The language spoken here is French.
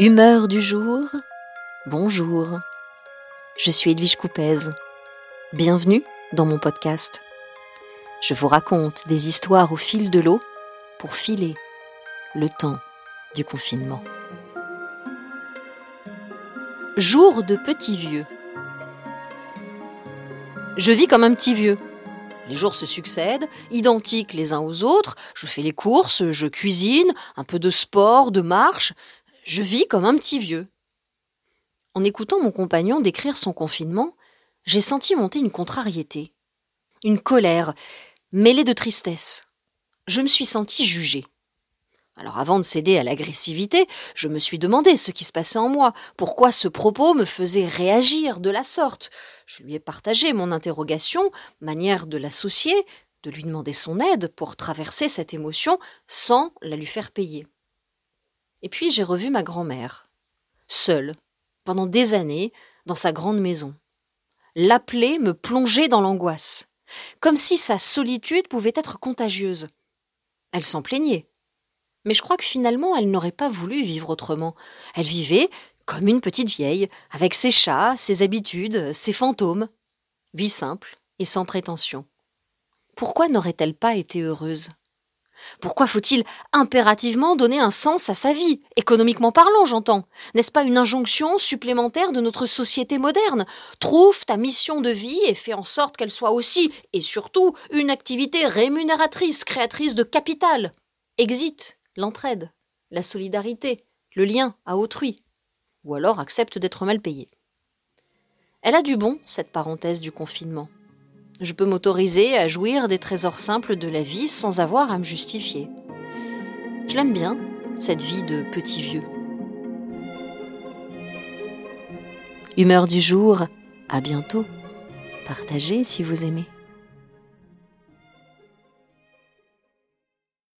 Humeur du jour, bonjour. Je suis Edwige Coupez. Bienvenue dans mon podcast. Je vous raconte des histoires au fil de l'eau pour filer le temps du confinement. Jour de petit vieux. Je vis comme un petit vieux. Les jours se succèdent, identiques les uns aux autres. Je fais les courses, je cuisine, un peu de sport, de marche. Je vis comme un petit vieux. En écoutant mon compagnon décrire son confinement, j'ai senti monter une contrariété, une colère, mêlée de tristesse. Je me suis senti jugée. Alors avant de céder à l'agressivité, je me suis demandé ce qui se passait en moi, pourquoi ce propos me faisait réagir de la sorte. Je lui ai partagé mon interrogation, manière de l'associer, de lui demander son aide pour traverser cette émotion sans la lui faire payer. Et puis j'ai revu ma grand-mère, seule, pendant des années, dans sa grande maison. L'appeler me plongeait dans l'angoisse, comme si sa solitude pouvait être contagieuse. Elle s'en plaignait, mais je crois que finalement elle n'aurait pas voulu vivre autrement. Elle vivait comme une petite vieille, avec ses chats, ses habitudes, ses fantômes. Vie simple et sans prétention. Pourquoi n'aurait-elle pas été heureuse? Pourquoi faut-il impérativement donner un sens à sa vie, économiquement parlant, j'entends N'est-ce pas une injonction supplémentaire de notre société moderne? Trouve ta mission de vie et fais en sorte qu'elle soit aussi, et surtout, une activité rémunératrice, créatrice de capital. Exit l'entraide, la solidarité, le lien à autrui, ou alors accepte d'être mal payé. Elle a du bon, cette parenthèse du confinement. Je peux m'autoriser à jouir des trésors simples de la vie sans avoir à me justifier. Je l'aime bien, cette vie de petit vieux. Humeur du jour, à bientôt. Partagez si vous aimez.